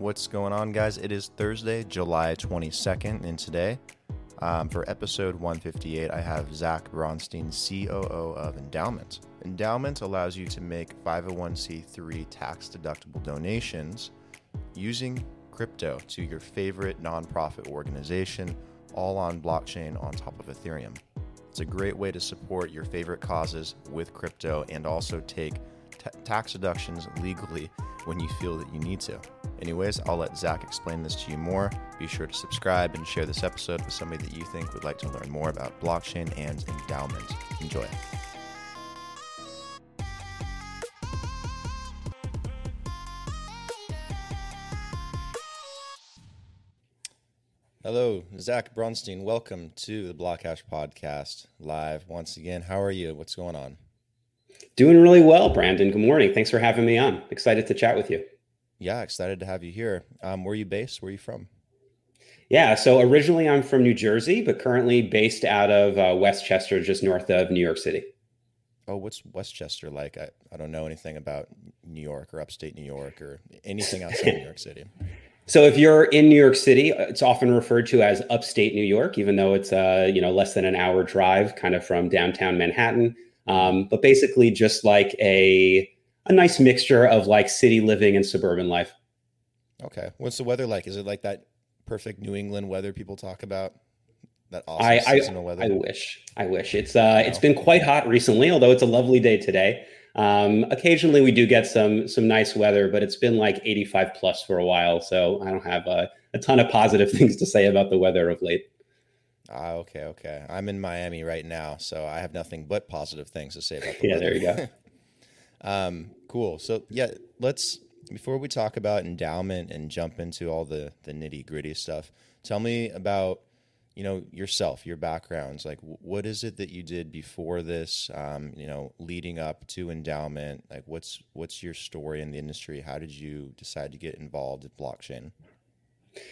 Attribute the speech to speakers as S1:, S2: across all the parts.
S1: What's going on, guys? It is Thursday, July 22nd, and today, um, for episode 158, I have Zach Bronstein, COO of Endaoment. Endaoment allows you to make 501c3 tax deductible donations using crypto to your favorite nonprofit organization, all on blockchain on top of Ethereum. It's a great way to support your favorite causes with crypto and also take t- tax deductions legally when you feel that you need to. Anyways, I'll let Zach explain this to you more. Be sure to subscribe and share this episode with somebody that you think would like to learn more about blockchain and Endaoment. Enjoy. Hello, Zach Bronstein. Welcome to the Blockhash Podcast live once again. How are you? What's going on?
S2: Doing really well, Brandon. Good morning. Thanks for having me on. Excited to chat with you.
S1: Yeah, excited to have you here. Um, where are you based? Where are you from?
S2: Yeah, so originally I'm from New Jersey, but currently based out of uh, Westchester, just north of New York City.
S1: Oh, what's Westchester like? I, I don't know anything about New York or upstate New York or anything outside New York City.
S2: So if you're in New York City, it's often referred to as upstate New York, even though it's uh, you know less than an hour drive, kind of from downtown Manhattan. Um, but basically, just like a a nice mixture of like city living and suburban life.
S1: Okay, what's the weather like? Is it like that perfect New England weather people talk about? That awesome
S2: I,
S1: seasonal
S2: I,
S1: weather.
S2: I wish. I wish. It's uh, it's been quite hot recently, although it's a lovely day today. Um, occasionally we do get some some nice weather, but it's been like 85 plus for a while, so I don't have a, a ton of positive things to say about the weather of late.
S1: Ah, okay, okay. I'm in Miami right now, so I have nothing but positive things to say about the
S2: yeah,
S1: weather.
S2: there you go.
S1: um, cool. So yeah, let's before we talk about Endaoment and jump into all the the nitty gritty stuff. Tell me about you know yourself your backgrounds. Like what is it that you did before this um, you know leading up to Endaoment? Like what's what's your story in the industry? How did you decide to get involved in blockchain?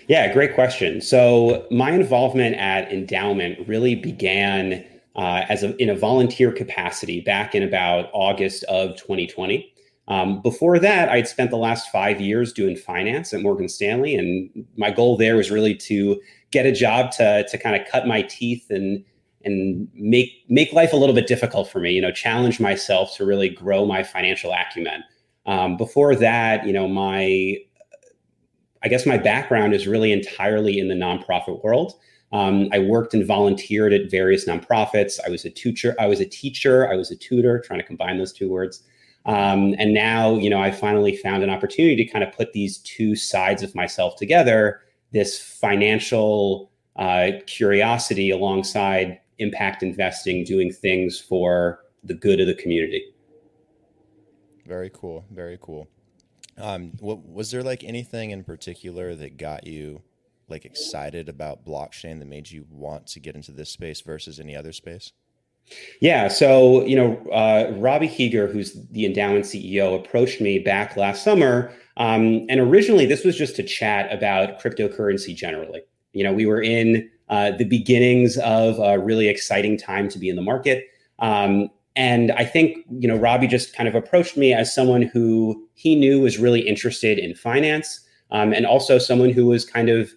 S2: Yeah great question. So my involvement at Endaoment really began uh, as a, in a volunteer capacity back in about august of 2020 um, before that i'd spent the last five years doing finance at morgan stanley and my goal there was really to get a job to to kind of cut my teeth and and make make life a little bit difficult for me. You know, challenge myself to really grow my financial acumen. Um, before that, you know, my I guess my background is really entirely in the nonprofit world. Um, I worked and volunteered at various nonprofits. I was a teacher. I was a teacher. I was a tutor. Trying to combine those two words. Um, and now, you know, I finally found an opportunity to kind of put these two sides of myself together this financial uh, curiosity alongside impact investing, doing things for the good of the community.
S1: Very cool. Very cool. Um, what was there like anything in particular that got you like excited about blockchain that made you want to get into this space versus any other space?
S2: Yeah, so you know, uh, Robbie Heeger, who's the Endaoment CEO, approached me back last summer, um, and originally this was just to chat about cryptocurrency generally. You know, we were in uh, the beginnings of a really exciting time to be in the market, um, and I think you know Robbie just kind of approached me as someone who he knew was really interested in finance, um, and also someone who was kind of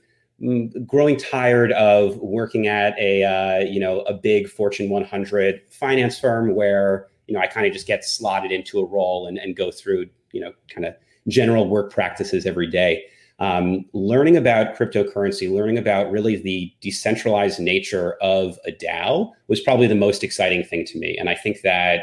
S2: growing tired of working at a uh, you know a big Fortune 100 finance firm where you know I kind of just get slotted into a role and, and go through you know kind of general work practices every day. Um, learning about cryptocurrency, learning about really the decentralized nature of a DAO was probably the most exciting thing to me. And I think that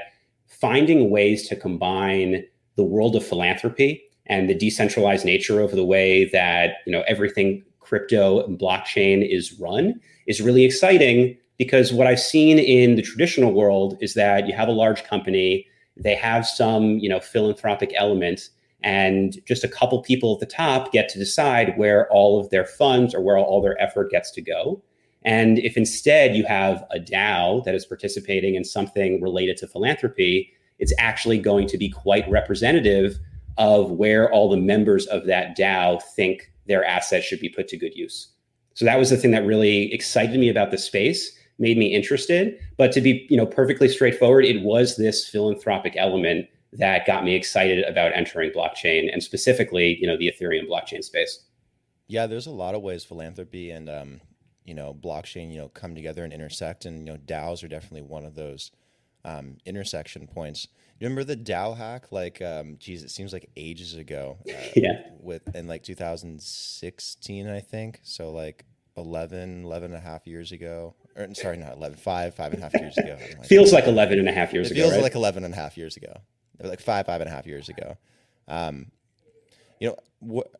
S2: finding ways to combine the world of philanthropy and the decentralized nature of the way that you know everything crypto and blockchain is run is really exciting because what I've seen in the traditional world is that you have a large company, they have some, you know, philanthropic element and just a couple people at the top get to decide where all of their funds or where all their effort gets to go. And if instead you have a DAO that is participating in something related to philanthropy, it's actually going to be quite representative of where all the members of that DAO think their assets should be put to good use. So that was the thing that really excited me about the space, made me interested. But to be, you know, perfectly straightforward, it was this philanthropic element that got me excited about entering blockchain and specifically, you know, the Ethereum blockchain space.
S1: Yeah, there's a lot of ways philanthropy and um, you know blockchain you know come together and intersect, and you know DAOs are definitely one of those um, intersection points. Remember the DAO hack? Like, um, geez, it seems like ages ago.
S2: Uh, yeah.
S1: With in like 2016, I think. So like 11, 11 and a half years ago. Or sorry, not 11, five, five and a half years ago.
S2: Like feels like 11 and a half years
S1: it
S2: ago.
S1: Feels
S2: right?
S1: like 11 and a half years ago. Like five, five and a half years ago. Um, you know, what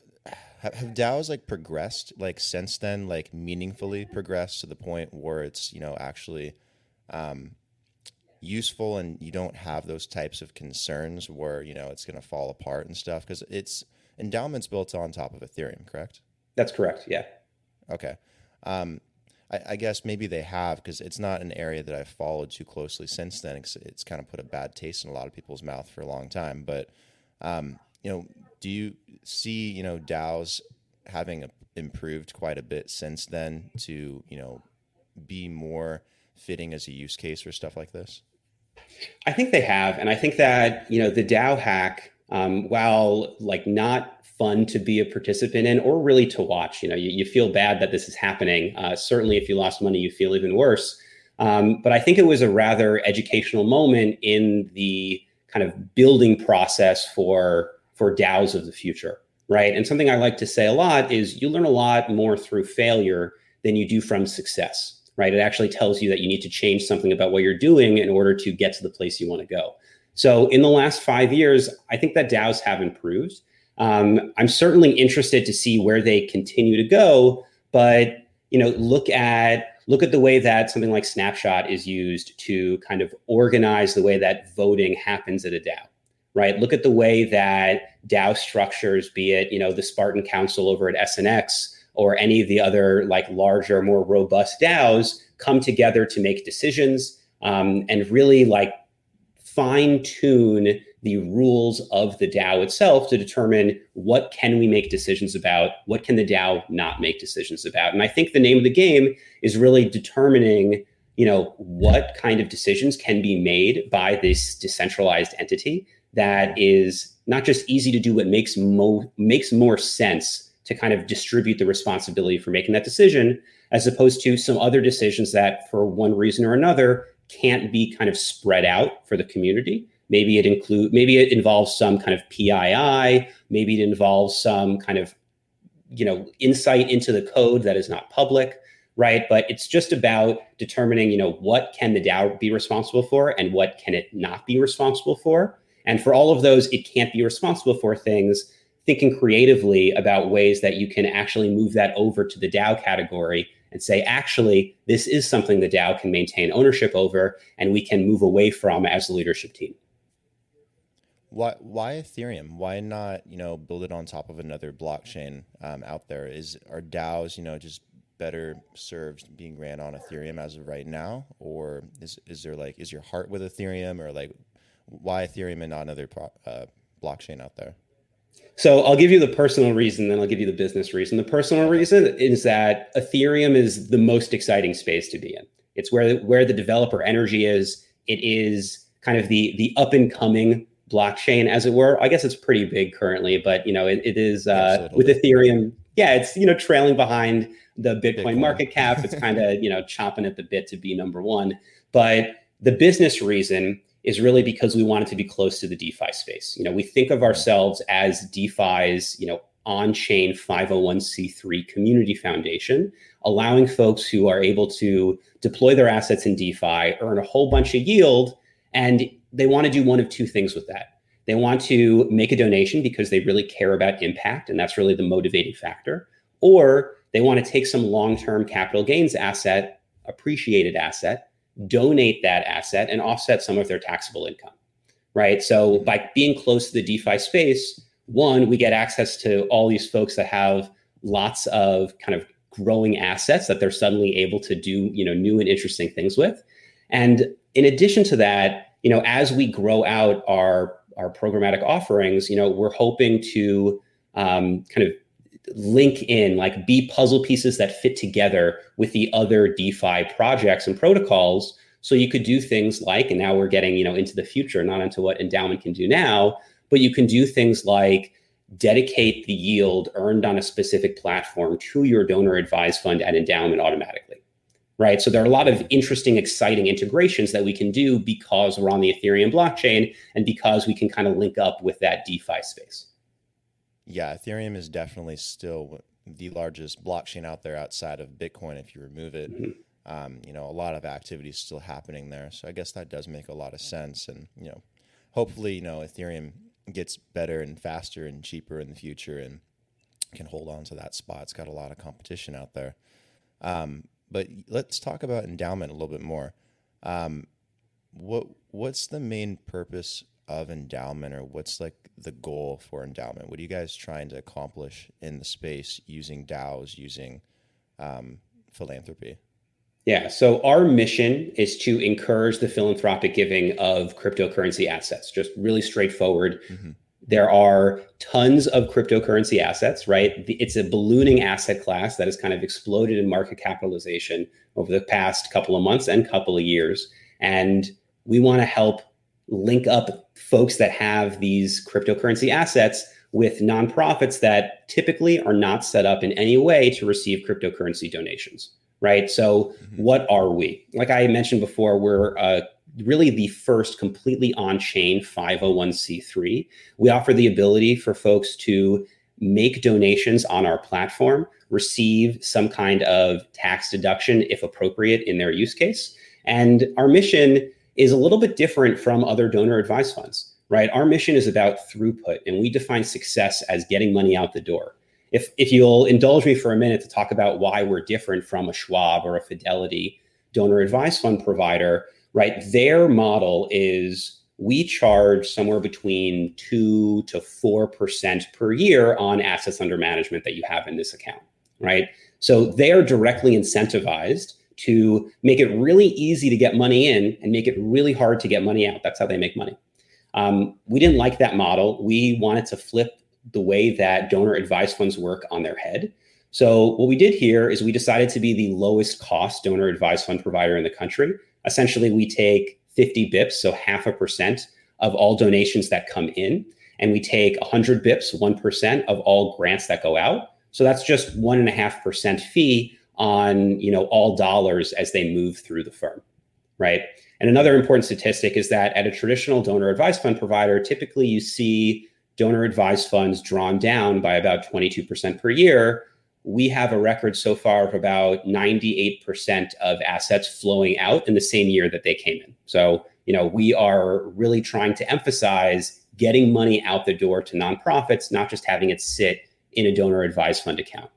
S1: have, have DAOs like progressed like since then, like meaningfully progressed to the point where it's, you know, actually um, useful and you don't have those types of concerns where you know it's going to fall apart and stuff because it's Endaoment's built on top of ethereum correct?
S2: That's correct yeah.
S1: Okay. Um, I, I, guess maybe they have because it's not an area that i've followed too closely since then it's, it's, kind of put a bad taste in a lot of people's mouth for a long time but um, you know do you see you know daos having a, improved quite a bit since then to you know be more fitting as a use case for stuff like this
S2: I think they have, and I think that you know the DAO hack, um, while like not fun to be a participant in or really to watch, you know, you, you feel bad that this is happening. Uh, certainly, if you lost money, you feel even worse. Um, but I think it was a rather educational moment in the kind of building process for for DAOs of the future, right? And something I like to say a lot is you learn a lot more through failure than you do from success right? It actually tells you that you need to change something about what you're doing in order to get to the place you want to go. So in the last five years, I think that DAOs have improved. Um, I'm certainly interested to see where they continue to go, but you know, look at look at the way that something like Snapshot is used to kind of organize the way that voting happens at a DAO, right? Look at the way that DAO structures, be it you know the Spartan Council over at SNX or any of the other like larger, more robust DAOs come together to make decisions um, and really like fine tune the rules of the DAO itself to determine what can we make decisions about, what can the DAO not make decisions about. And I think the name of the game is really determining, you know, what kind of decisions can be made by this decentralized entity that is not just easy to do, but makes mo- makes more sense to kind of distribute the responsibility for making that decision, as opposed to some other decisions that, for one reason or another, can't be kind of spread out for the community. Maybe it include, maybe it involves some kind of PII, maybe it involves some kind of, you know, insight into the code that is not public, right? But it's just about determining, you know, what can the DAO be responsible for and what can it not be responsible for. And for all of those, it can't be responsible for things thinking creatively about ways that you can actually move that over to the DAO category and say, actually, this is something the DAO can maintain ownership over and we can move away from as a leadership team.
S1: Why, why Ethereum? Why not, you know, build it on top of another blockchain um, out there? Is are DAOs, you know, just better served being ran on Ethereum as of right now, or is is there like is your heart with Ethereum, or like why Ethereum and not another pro, uh, blockchain out there?
S2: So I'll give you the personal reason, then I'll give you the business reason. The personal reason is that Ethereum is the most exciting space to be in. It's where where the developer energy is. It is kind of the the up and coming blockchain, as it were. I guess it's pretty big currently, but you know it, it is uh, with. Ethereum. Yeah, it's you know trailing behind the Bitcoin, Bitcoin. market cap. It's kind of you know chomping at the bit to be number one. But the business reason is really because we wanted to be close to the DeFi space. You know, we think of ourselves as DeFi's, you know, on-chain 501c3 community foundation, allowing folks who are able to deploy their assets in DeFi, earn a whole bunch of yield, and they want to do one of two things with that. They want to make a donation because they really care about impact, and that's really the motivating factor. Or they want to take some long-term capital gains asset, appreciated asset, donate that asset and offset some of their taxable income, right? So by being close to the DeFi space, one, we get access to all these folks that have lots of kind of growing assets that they're suddenly able to do, you know, new and interesting things with. And in addition to that, you know, as we grow out our our programmatic offerings, you know, we're hoping to um, kind of link in, like be puzzle pieces that fit together with the other DeFi projects and protocols So you could do things like, and now we're getting, you know, into the future, not into what Endaoment can do now, but you can do things like dedicate the yield earned on a specific platform to your donor advised fund at Endaoment automatically. Right. So there are a lot of interesting, exciting integrations that we can do because we're on the Ethereum blockchain and because we can kind of link up with that DeFi space.
S1: Yeah, Ethereum is definitely still the largest blockchain out there outside of Bitcoin if you remove it. Mm-hmm. Um, you know, a lot of activity is still happening there. So I guess that does make a lot of sense. And, you know, hopefully, you know, Ethereum gets better and faster and cheaper in the future and can hold on to that spot. It's got a lot of competition out there. Um, but let's talk about Endaoment a little bit more. Um, what what's the main purpose of Endaoment, or what's like the goal for Endaoment? What are you guys trying to accomplish in the space using DAOs, using um, philanthropy?
S2: Yeah. So our mission is to encourage the philanthropic giving of cryptocurrency assets. Just really straightforward. Mm-hmm. There are tons of cryptocurrency assets, right? It's a ballooning asset class that has kind of exploded in market capitalization over the past couple of months and couple of years. And we want to help link up folks that have these cryptocurrency assets with nonprofits that typically are not set up in any way to receive cryptocurrency donations right? So, mm-hmm. what are we? Like I mentioned before, we're uh, really the first completely on chain 501c3. We offer the ability for folks to make donations on our platform, receive some kind of tax deduction if appropriate in their use case. And our mission is a little bit different from other donor advised funds, right? Our mission is about throughput, and we define success as getting money out the door if if you'll indulge me for a minute to talk about why we're different from a Schwab or a Fidelity donor advised fund provider, right? Their model is we charge somewhere between two to four percent per year on assets under management that you have in this account, right? So they are directly incentivized to make it really easy to get money in and make it really hard to get money out. That's how they make money. Um, we didn't like that model. We wanted to flip the way that donor advised funds work on their head. So what we did here is we decided to be the lowest cost donor advised fund provider in the country. Essentially, we take 50 bips, so half a percent of all donations that come in, and we take 100 bips, 1% of all grants that go out. So that's just one and a half percent fee on you know all dollars as they move through the firm, right? And another important statistic is that at a traditional donor advised fund provider, typically you see donor advised funds drawn down by about 22% per year, we have a record so far of about 98% of assets flowing out in the same year that they came in. So, you know, we are really trying to emphasize getting money out the door to nonprofits, not just having it sit in a donor advised fund account.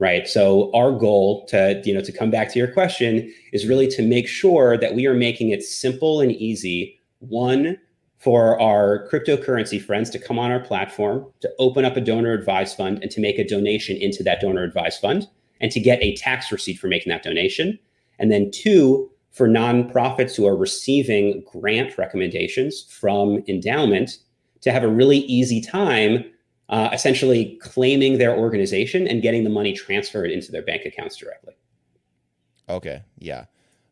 S2: Right. So our goal to, you know, to come back to your question is really to make sure that we are making it simple and easy, one, for our cryptocurrency friends to come on our platform, to open up a donor advised fund, and to make a donation into that donor advised fund, and to get a tax receipt for making that donation. And then, two, for nonprofits who are receiving grant recommendations from Endaoment to have a really easy time uh, essentially claiming their organization and getting the money transferred into their bank accounts directly.
S1: Okay. Yeah.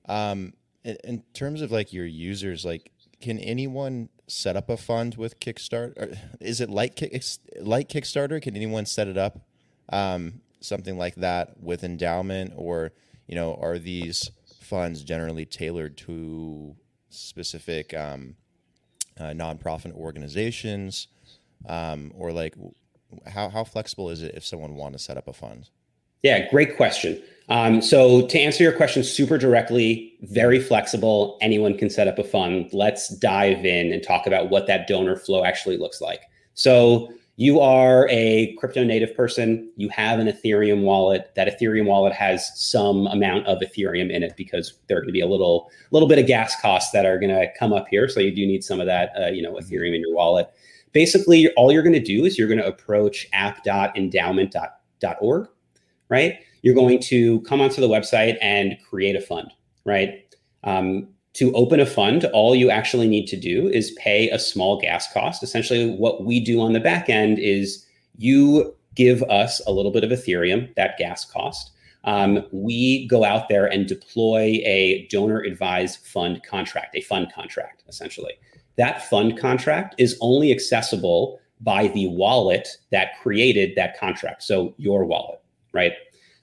S1: Um, in, in terms of like your users, like, can anyone set up a fund with Kickstarter? Is it like like Kickstarter? Can anyone set it up, um, something like that with Endaoment, or you know, are these funds generally tailored to specific um, uh, nonprofit organizations, um, or like how how flexible is it if someone want to set up a fund?
S2: Yeah, great question. Um, so to answer your question super directly, very flexible. Anyone can set up a fund. Let's dive in and talk about what that donor flow actually looks like. So you are a crypto native person. You have an Ethereum wallet. That Ethereum wallet has some amount of Ethereum in it because there are going to be a little little bit of gas costs that are going to come up here. So you do need some of that, uh, you know, Ethereum in your wallet. Basically, all you're going to do is you're going to approach app.endaoment.org, right? you're going to come onto the website and create a fund, right? Um, to open a fund, all you actually need to do is pay a small gas cost. Essentially, what we do on the back end is you give us a little bit of Ethereum, that gas cost. um, we go out there and deploy a donor advised fund contract, a fund contract, essentially. That fund contract is only accessible by the wallet that created that contract. So your wallet, right?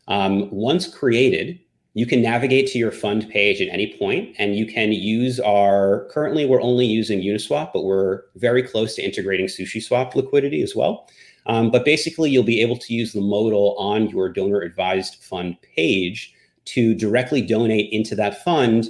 S2: Um, once created, you can navigate to your fund page at any point and you can use our currently we're only using uniswap but we're very close to integrating SushiSwap liquidity as well um, but basically you'll be able to use the modal on your donor advised fund page to directly donate into that fund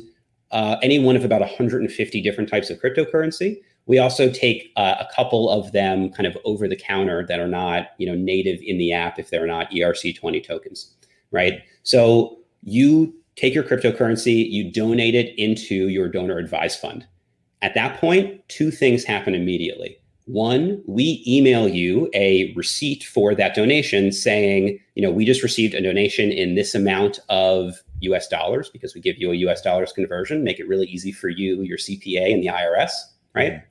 S2: uh, any one of about 150 different types of cryptocurrency we also take uh, a couple of them kind of over the counter that are not, you know, native in the app if they're not ERC20 tokens, right? So you take your cryptocurrency, you donate it into your donor advised fund. At that point, two things happen immediately. One, we email you a receipt for that donation saying, you know, we just received a donation in this amount of US dollars because we give you a US dollars conversion, make it really easy for you, your CPA, and the IRS, right?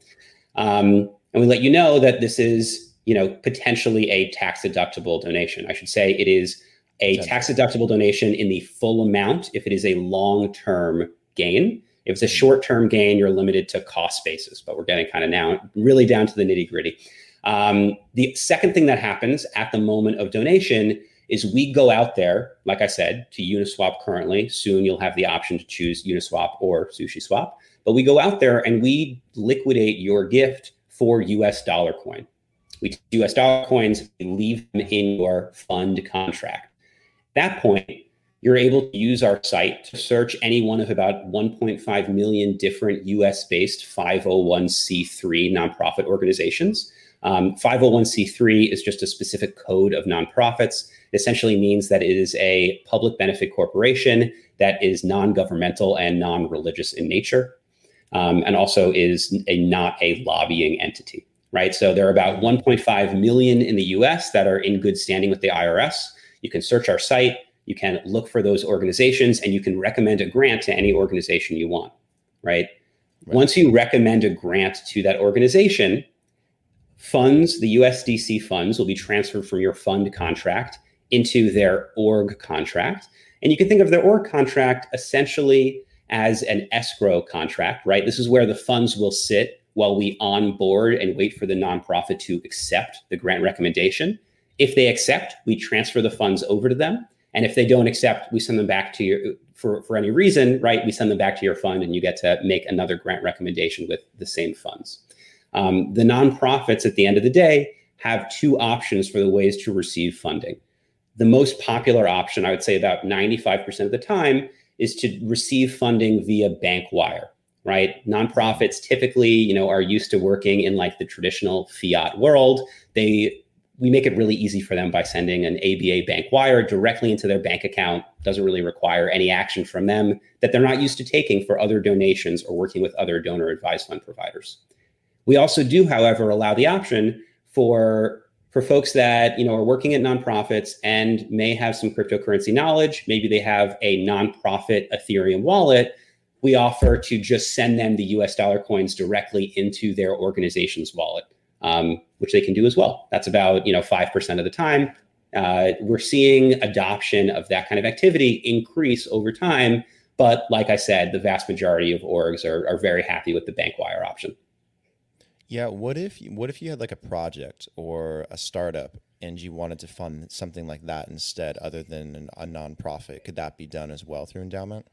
S2: Um, and we let you know that this is, you know, potentially a tax deductible donation. I should say it is a tax deductible donation in the full amount if it is a long term gain. If it's a short term gain, you're limited to cost basis, but we're getting kind of now really down to the nitty gritty. Um, the second thing that happens at the moment of donation is we go out there, like I said, to Uniswap currently. Soon you'll have the option to choose Uniswap or SushiSwap. But we go out there and we liquidate your gift for US dollar coin. We US dollar coins, leave them in your fund contract. At that point, you're able to use our site to search any one of about 1.5 million different US based 501c3 nonprofit organizations. Um, 501c3 is just a specific code of nonprofits. It essentially means that it is a public benefit corporation that is non governmental and non religious in nature um, and also is a not a lobbying entity, right? So there are about 1.5 million in the US that are in good standing with the IRS. You can search our site, you can look for those organizations, and you can recommend a grant to any organization you want, right? right. Once you recommend a grant to that organization, funds, the USDC funds, will be transferred from your fund contract into their org contract. And you can think of their org contract essentially as an escrow contract, right? This is where the funds will sit while we onboard and wait for the nonprofit to accept the grant recommendation. If they accept, we transfer the funds over to them. And if they don't accept, we send them back to your for, for any reason, right? We send them back to your fund and you get to make another grant recommendation with the same funds. Um, the nonprofits at the end of the day have two options for the ways to receive funding. The most popular option, I would say about 95% of the time, is to receive funding via bank wire right nonprofits typically you know are used to working in like the traditional fiat world they we make it really easy for them by sending an ABA bank wire directly into their bank account. Doesn't really require any action from them that they're not used to taking for other donations or working with other donor advised fund providers. We also do, however, allow the option for for folks that you know are working at nonprofits and may have some cryptocurrency knowledge maybe they have a nonprofit ethereum wallet we offer to just send them the us dollar coins directly into their organization's wallet um, which they can do as well. That's about you know 5% of the time. Uh, we're seeing adoption of that kind of activity increase over time but like i said the vast majority of orgs are, are very happy with the bank wire option
S1: yeah, what if what if you had like a project or a startup and you wanted to fund something like that instead, other than a nonprofit? Could that be done as well through Endaoment?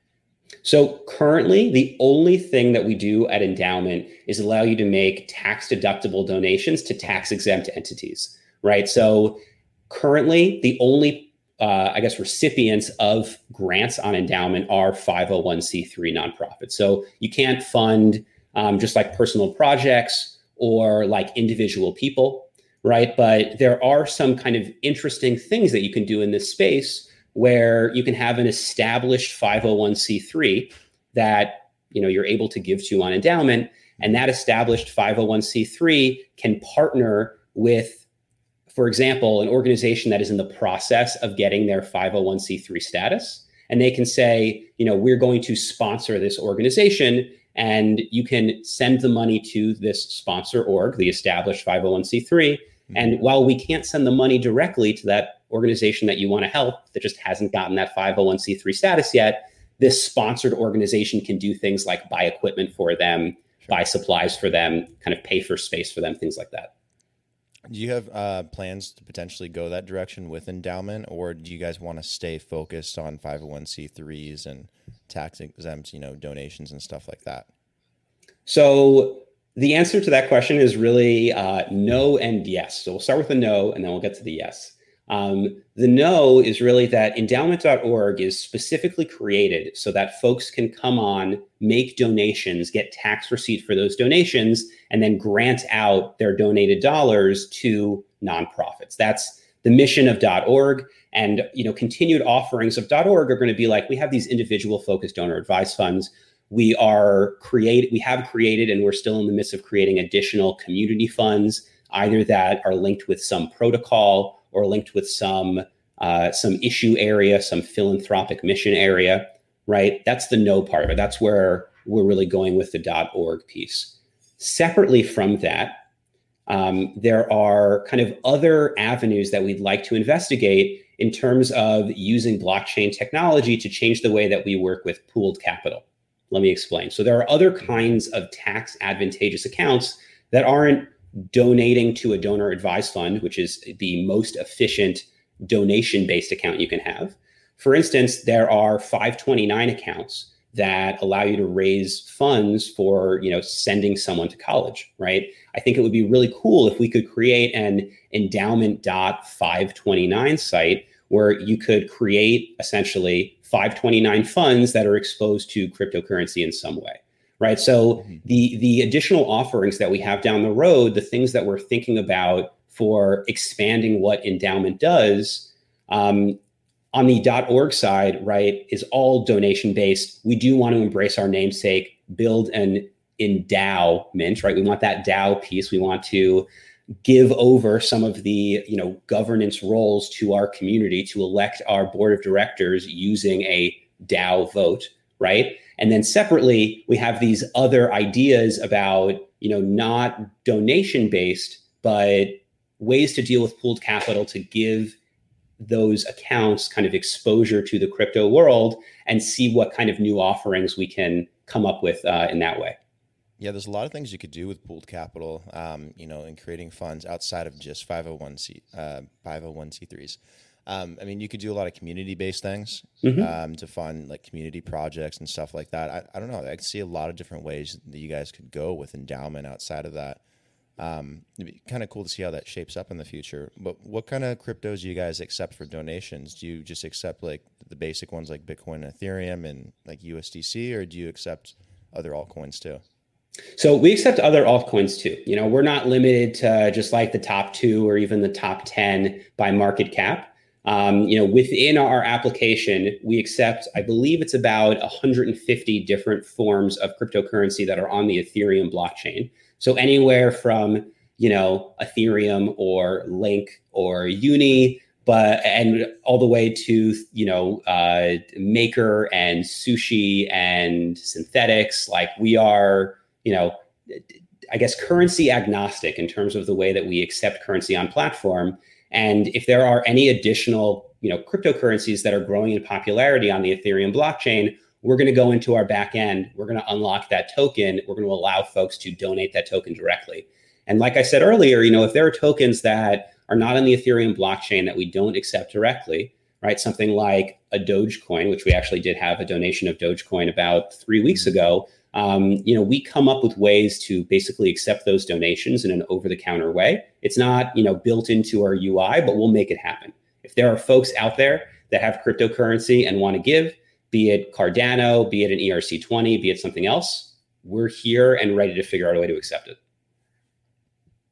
S2: So currently, the only thing that we do at Endaoment is allow you to make tax deductible donations to tax exempt entities, right? So currently, the only uh, I guess recipients of grants on Endaoment are 501c3 nonprofits. So you can't fund um, just like personal projects or like individual people, right? But there are some kind of interesting things that you can do in this space where you can have an established 501c3 that you know you're able to give to on Endaoment and that established 501c3 can partner with for example an organization that is in the process of getting their 501c3 status and they can say you know we're going to sponsor this organization and you can send the money to this sponsor org, the established 501c3. Mm-hmm. And while we can't send the money directly to that organization that you want to help that just hasn't gotten that 501c3 status yet, this sponsored organization can do things like buy equipment for them, sure. buy supplies for them, kind of pay for space for them, things like that.
S1: Do you have uh, plans to potentially go that direction with Endaoment, or do you guys want to stay focused on 501c3s and tax exempt, you know, donations and stuff like that?
S2: So the answer to that question is really uh, no and yes. So we'll start with the no, and then we'll get to the yes. Um, the no is really that endaoment.org is specifically created so that folks can come on, make donations, get tax receipt for those donations, and then grant out their donated dollars to nonprofits. That's the mission of .org. And you know, continued offerings of .org are going to be like we have these individual focused donor advised funds. We are create we have created and we're still in the midst of creating additional community funds, either that are linked with some protocol or linked with some uh, some issue area, some philanthropic mission area, right? That's the no part of it. That's where we're really going with the .org piece. Separately from that, um, there are kind of other avenues that we'd like to investigate in terms of using blockchain technology to change the way that we work with pooled capital. Let me explain. So there are other kinds of tax advantageous accounts that aren't donating to a donor advised fund, which is the most efficient donation based account you can have. For instance, there are 529 accounts that allow you to raise funds for you know sending someone to college right i think it would be really cool if we could create an endaoment.529 site where you could create essentially 529 funds that are exposed to cryptocurrency in some way right? So mm-hmm. the the additional offerings that we have down the road, the things that we're thinking about for expanding what Endaoment does, um, on the dot .org side, right, is all donation based. We do want to embrace our namesake, build an endowment, right? We want that DAO piece. We want to give over some of the you know governance roles to our community to elect our board of directors using a DAO vote, right? And then separately, we have these other ideas about, you know, not donation based, but ways to deal with pooled capital to give those accounts kind of exposure to the crypto world and see what kind of new offerings we can come up with uh, in that way.
S1: Yeah, there's a lot of things you could do with pooled capital, um, you know, in creating funds outside of just 501c uh, 501c3s. Um, I mean, you could do a lot of community-based things mm-hmm. um, to fund like community projects and stuff like that. I, I don't know. I see a lot of different ways that you guys could go with Endaoment outside of that. Um, it'd be kind of cool to see how that shapes up in the future. But what kind of cryptos do you guys accept for donations? Do you just accept like the basic ones like Bitcoin, and Ethereum, and like USDC, or do you accept other altcoins too?
S2: So we accept other altcoins too. You know, we're not limited to just like the top two or even the top 10 by market cap. Um, you know, within our application, we accept, I believe it's about 150 different forms of cryptocurrency that are on the Ethereum blockchain. So anywhere from, you know, Ethereum or Link or Uni, but and all the way to, you know, uh, Maker and Sushi and Synthetix Like we are, you know, I guess currency agnostic in terms of the way that we accept currency on platform. And if there are any additional, you know, cryptocurrencies that are growing in popularity on the Ethereum blockchain, we're going to go into our back end. We're going to unlock that token. We're going to allow folks to donate that token directly. And like I said earlier, you know, if there are tokens that are not on the Ethereum blockchain that we don't accept directly, right? Something like a Dogecoin, which we actually did have a donation of Dogecoin about three weeks mm-hmm. ago um, you know, we come up with ways to basically accept those donations in an over-the-counter way. It's not, you know, built into our UI, but we'll make it happen. If there are folks out there that have cryptocurrency and want to give, be it Cardano, be it an ERC20, be it something else, we're here and ready to figure out a way to accept it.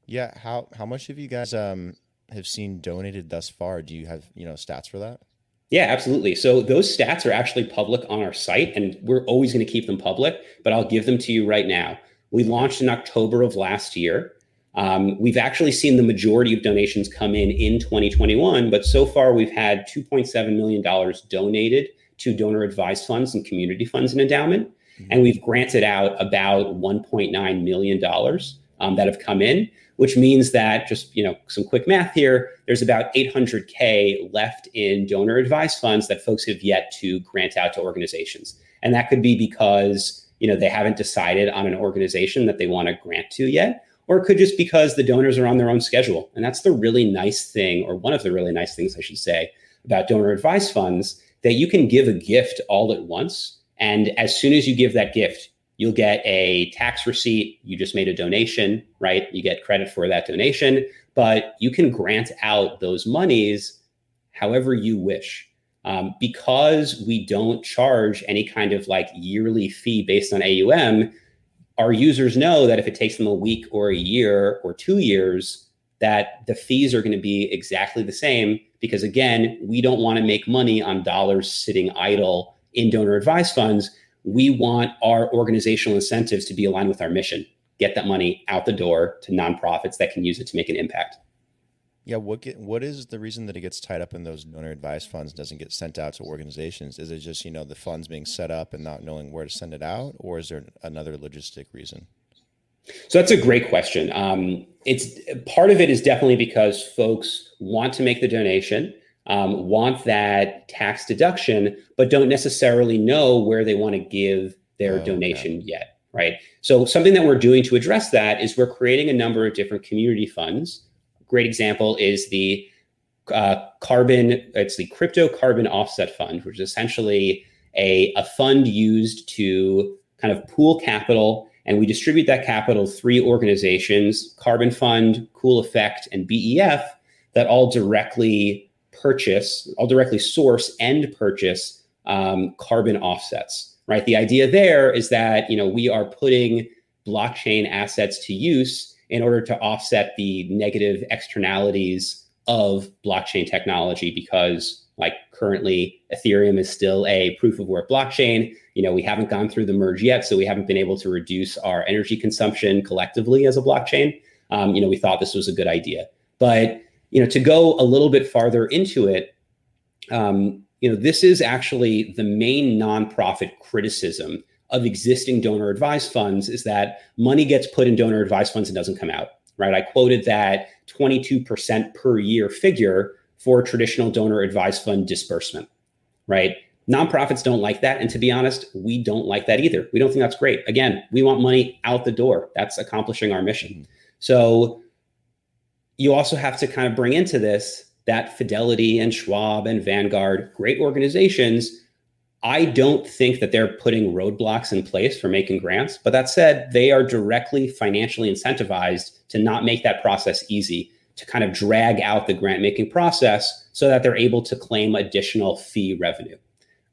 S1: Yeah, how how much have you guys um have seen donated thus far? Do you have, you know, stats for that?
S2: Yeah, absolutely. So those stats are actually public on our site, and we're always going to keep them public, but I'll give them to you right now. We launched in October of last year. Um, we've actually seen the majority of donations come in in 2021, but so far we've had $2.7 million donated to donor advised funds and community funds and Endaoment. Mm-hmm. And we've granted out about $1.9 million um, that have come in. which means that just you know some quick math here there's about 800k left in donor advised funds that folks have yet to grant out to organizations and that could be because you know they haven't decided on an organization that they want to grant to yet or it could just because the donors are on their own schedule and that's the really nice thing or one of the really nice things i should say about donor advised funds that you can give a gift all at once and as soon as you give that gift you'll get a tax receipt. You just made a donation, right? You get credit for that donation, but you can grant out those monies however you wish. Um, because we don't charge any kind of like yearly fee based on AUM, our users know that if it takes them a week or a year or two years, that the fees are going to be exactly the same. Because again, we don't want to make money on dollars sitting idle in donor advised funds we want our organizational incentives to be aligned with our mission. Get that money out the door to nonprofits that can use it to make an impact.
S1: Yeah what get, what is the reason that it gets tied up in those donor advised funds doesn't get sent out to organizations? Is it just you know the funds being set up and not knowing where to send it out or is there another logistic reason?
S2: So that's a great question. Um, it's part of it is definitely because folks want to make the donation um, want that tax deduction, but don't necessarily know where they want to give their oh, donation okay. yet, right? So something that we're doing to address that is we're creating a number of different community funds. Great example is the uh, carbon, it's the crypto carbon offset fund, which is essentially a, a fund used to kind of pool capital and we distribute that capital three organizations carbon fund cool effect and bef that all directly purchase, I'll directly source and purchase um, carbon offsets, right? The idea there is that, you know, we are putting blockchain assets to use in order to offset the negative externalities of blockchain technology because like currently ethereum is still a proof of work blockchain. You know we haven't gone through the merge yet so we haven't been able to reduce our energy consumption collectively as a blockchain. Um, you know we thought this was a good idea. But you know, to go a little bit farther into it, um, you know, this is actually the main nonprofit criticism of existing donor advised funds is that money gets put in donor advised funds and doesn't come out, right? I quoted that 22% per year figure for traditional donor advised fund disbursement, right? Nonprofits don't like that. And to be honest, we don't like that either. We don't think that's great. Again, we want money out the door. That's accomplishing our mission. Mm-hmm. So you also have to kind of bring into this that Fidelity and Schwab and Vanguard, great organizations. I don't think that they're putting roadblocks in place for making grants. But that said, they are directly financially incentivized to not make that process easy, to kind of drag out the grant making process so that they're able to claim additional fee revenue.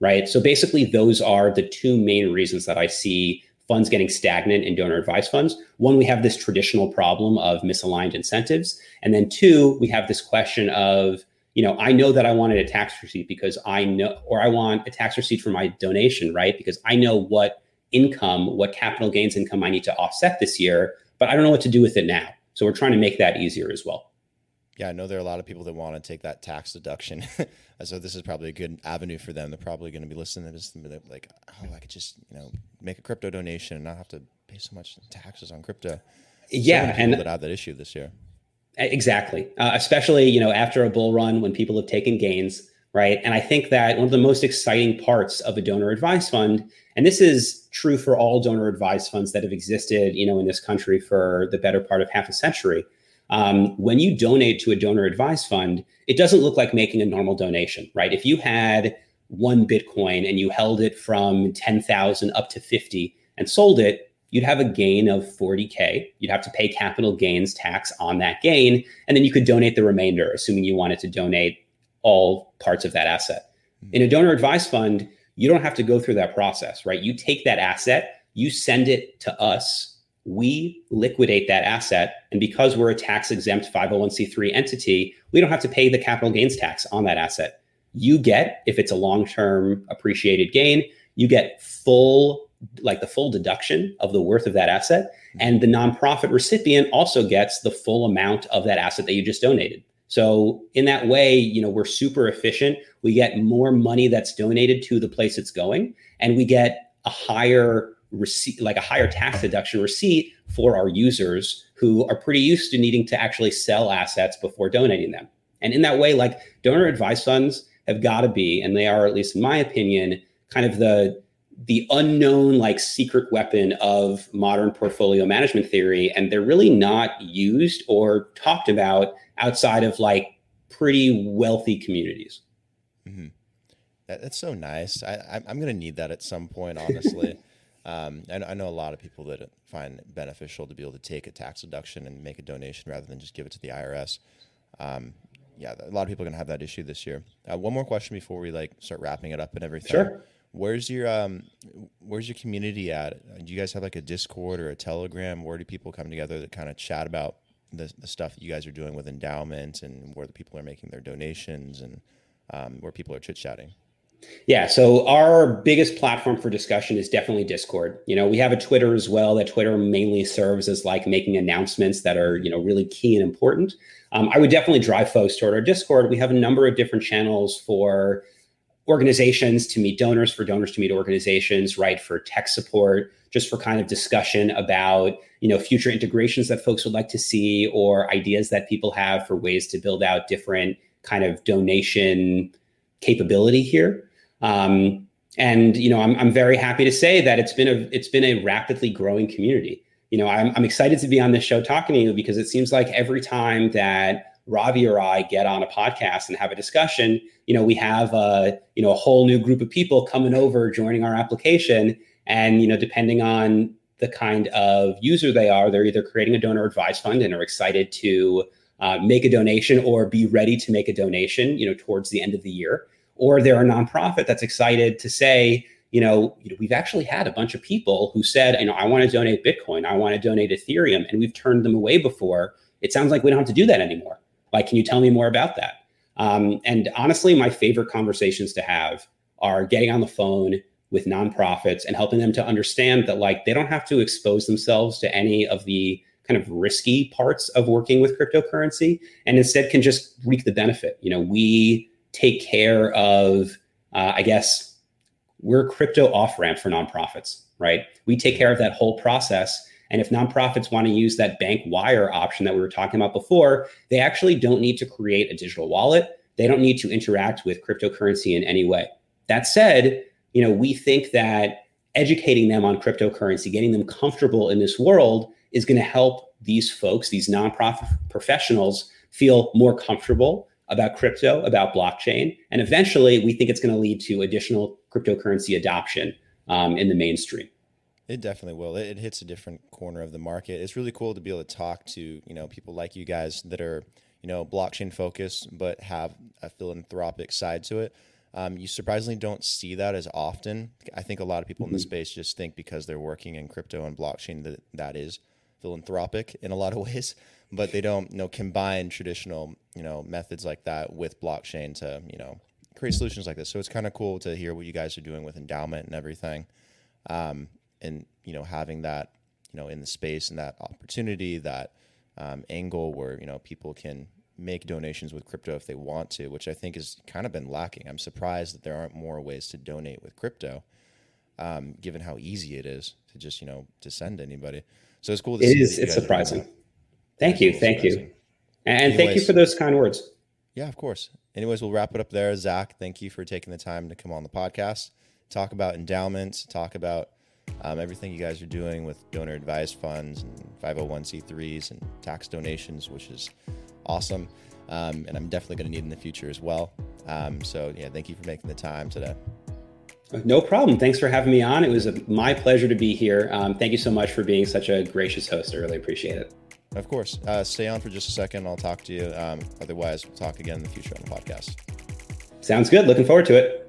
S2: Right. So basically, those are the two main reasons that I see funds getting stagnant in donor advised funds. One, we have this traditional problem of misaligned incentives. And then two, we have this question of, you know, I know that I wanted a tax receipt because I know, or I want a tax receipt for my donation, right? Because I know what income, what capital gains income I need to offset this year, but I don't know what to do with it now. So we're trying to make that easier as well.
S1: Yeah, I know there are a lot of people that want to take that tax deduction. so this is probably a good avenue for them. They're probably going to be listening to this and be like, oh, I could just, you know, make a crypto donation and not have to pay so much taxes on crypto.
S2: Yeah.
S1: So and that have that issue this year.
S2: Exactly. Uh, especially, you know, after a bull run when people have taken gains, right? And I think that one of the most exciting parts of a donor advised fund, and this is true for all donor advised funds that have existed, you know, in this country for the better part of half a century, um, when you donate to a donor advised fund, it doesn't look like making a normal donation, right? If you had one Bitcoin and you held it from 10,000 up to 50 and sold it, you'd have a gain of 40K. You'd have to pay capital gains tax on that gain. And then you could donate the remainder, assuming you wanted to donate all parts of that asset. In a donor advised fund, you don't have to go through that process, right? You take that asset, you send it to us we liquidate that asset. And because we're a tax exempt 501c3 entity, we don't have to pay the capital gains tax on that asset. You get, if it's a long term appreciated gain, you get full, like the full deduction of the worth of that asset. And the nonprofit recipient also gets the full amount of that asset that you just donated. So in that way, you know, we're super efficient. We get more money that's donated to the place it's going, and we get a higher receipt, like a higher tax deduction receipt for our users who are pretty used to needing to actually sell assets before donating them. And in that way, like donor advised funds have got to be, and they are, at least in my opinion, kind of the the unknown like secret weapon of modern portfolio management theory and they're really not used or talked about outside of like pretty wealthy communities
S1: mm-hmm. that, that's so nice I, am going to need that at some point honestly um, I, I, know a lot of people that find it beneficial to be able to take a tax deduction and make a donation rather than just give it to the irs um, yeah a lot of people are going to have that issue this year uh, one more question before we like start wrapping it up and everything
S2: sure
S1: Where's your um, where's your community at? Do you guys have like a Discord or a Telegram? Where do people come together that kind of chat about the, the stuff that you guys are doing with endowments and where the people are making their donations and um, where people are chit chatting?
S2: Yeah, so our biggest platform for discussion is definitely Discord. You know, we have a Twitter as well. That Twitter mainly serves as like making announcements that are you know really key and important. Um, I would definitely drive folks toward our Discord. We have a number of different channels for organizations to meet donors, for donors to meet organizations, right? For tech support, just for kind of discussion about you know future integrations that folks would like to see or ideas that people have for ways to build out different kind of donation capability here. Um, and you know, I'm, I'm very happy to say that it's been a it's been a rapidly growing community. You know, I'm, I'm excited to be on this show talking to you because it seems like every time that Ravi or I get on a podcast and have a discussion, you know, we have a, you know, a whole new group of people coming over, joining our application. And, you know, depending on the kind of user they are, they're either creating a donor advised fund and are excited to uh, make a donation or be ready to make a donation, you know, towards the end of the year. Or they're a nonprofit that's excited to say, you know, we've actually had a bunch of people who said, you know, I want to donate Bitcoin, I want to donate Ethereum, and we've turned them away before. It sounds like we don't have to do that anymore. Like, can you tell me more about that? Um, and honestly, my favorite conversations to have are getting on the phone with nonprofits and helping them to understand that like they don't have to expose themselves to any of the kind of risky parts of working with cryptocurrency and instead can just reap the benefit. You know, we take care of, uh, I guess, we're crypto off ramp for nonprofits, right? We take care of that whole process and if nonprofits want to use that bank wire option that we were talking about before, they actually don't need to create a digital wallet. They don't need to interact with cryptocurrency in any way. That said, you know, we think that educating them on cryptocurrency, getting them comfortable in this world is going to help these folks, these nonprofit professionals feel more comfortable about crypto, about blockchain. And eventually, we think it's going to lead to additional cryptocurrency adoption um, in the mainstream.
S1: It definitely will. It, it, hits a different corner of the market. It's really cool to be able to talk to you know people like you guys that are you know blockchain focused but have a philanthropic side to it. Um, you surprisingly don't see that as often. I think a lot of people mm-hmm. in the mm-hmm. space just think because they're working in crypto and blockchain that that is philanthropic in a lot of ways, but they don't you know combine traditional you know methods like that with blockchain to you know create solutions like this. So it's kind of cool to hear what you guys are doing with Endaoment and everything. Um, and you know having that you know in the space and that opportunity that um, angle where you know people can make donations with crypto if they want to which i think has kind of been lacking i'm surprised that there aren't more ways to donate with crypto um, given how easy it is to just you know to send anybody so it's cool to
S2: it is it's surprising thank you thank you and Anyways, thank you for those kind words
S1: yeah of course anyways we'll wrap it up there zach thank you for taking the time to come on the podcast talk about endowments talk about um, everything you guys are doing with donor advised funds and 501c3s and tax donations, which is awesome. Um, and I'm definitely going to need in the future as well. Um, so, yeah, thank you for making the time today.
S2: No problem. Thanks for having me on. It was a, my pleasure to be here. Um, thank you so much for being such a gracious host. I really appreciate it.
S1: Of course. Uh, stay on for just a second. I'll talk to you. Um, otherwise, we'll talk again in the future on the podcast.
S2: Sounds good. Looking forward to it.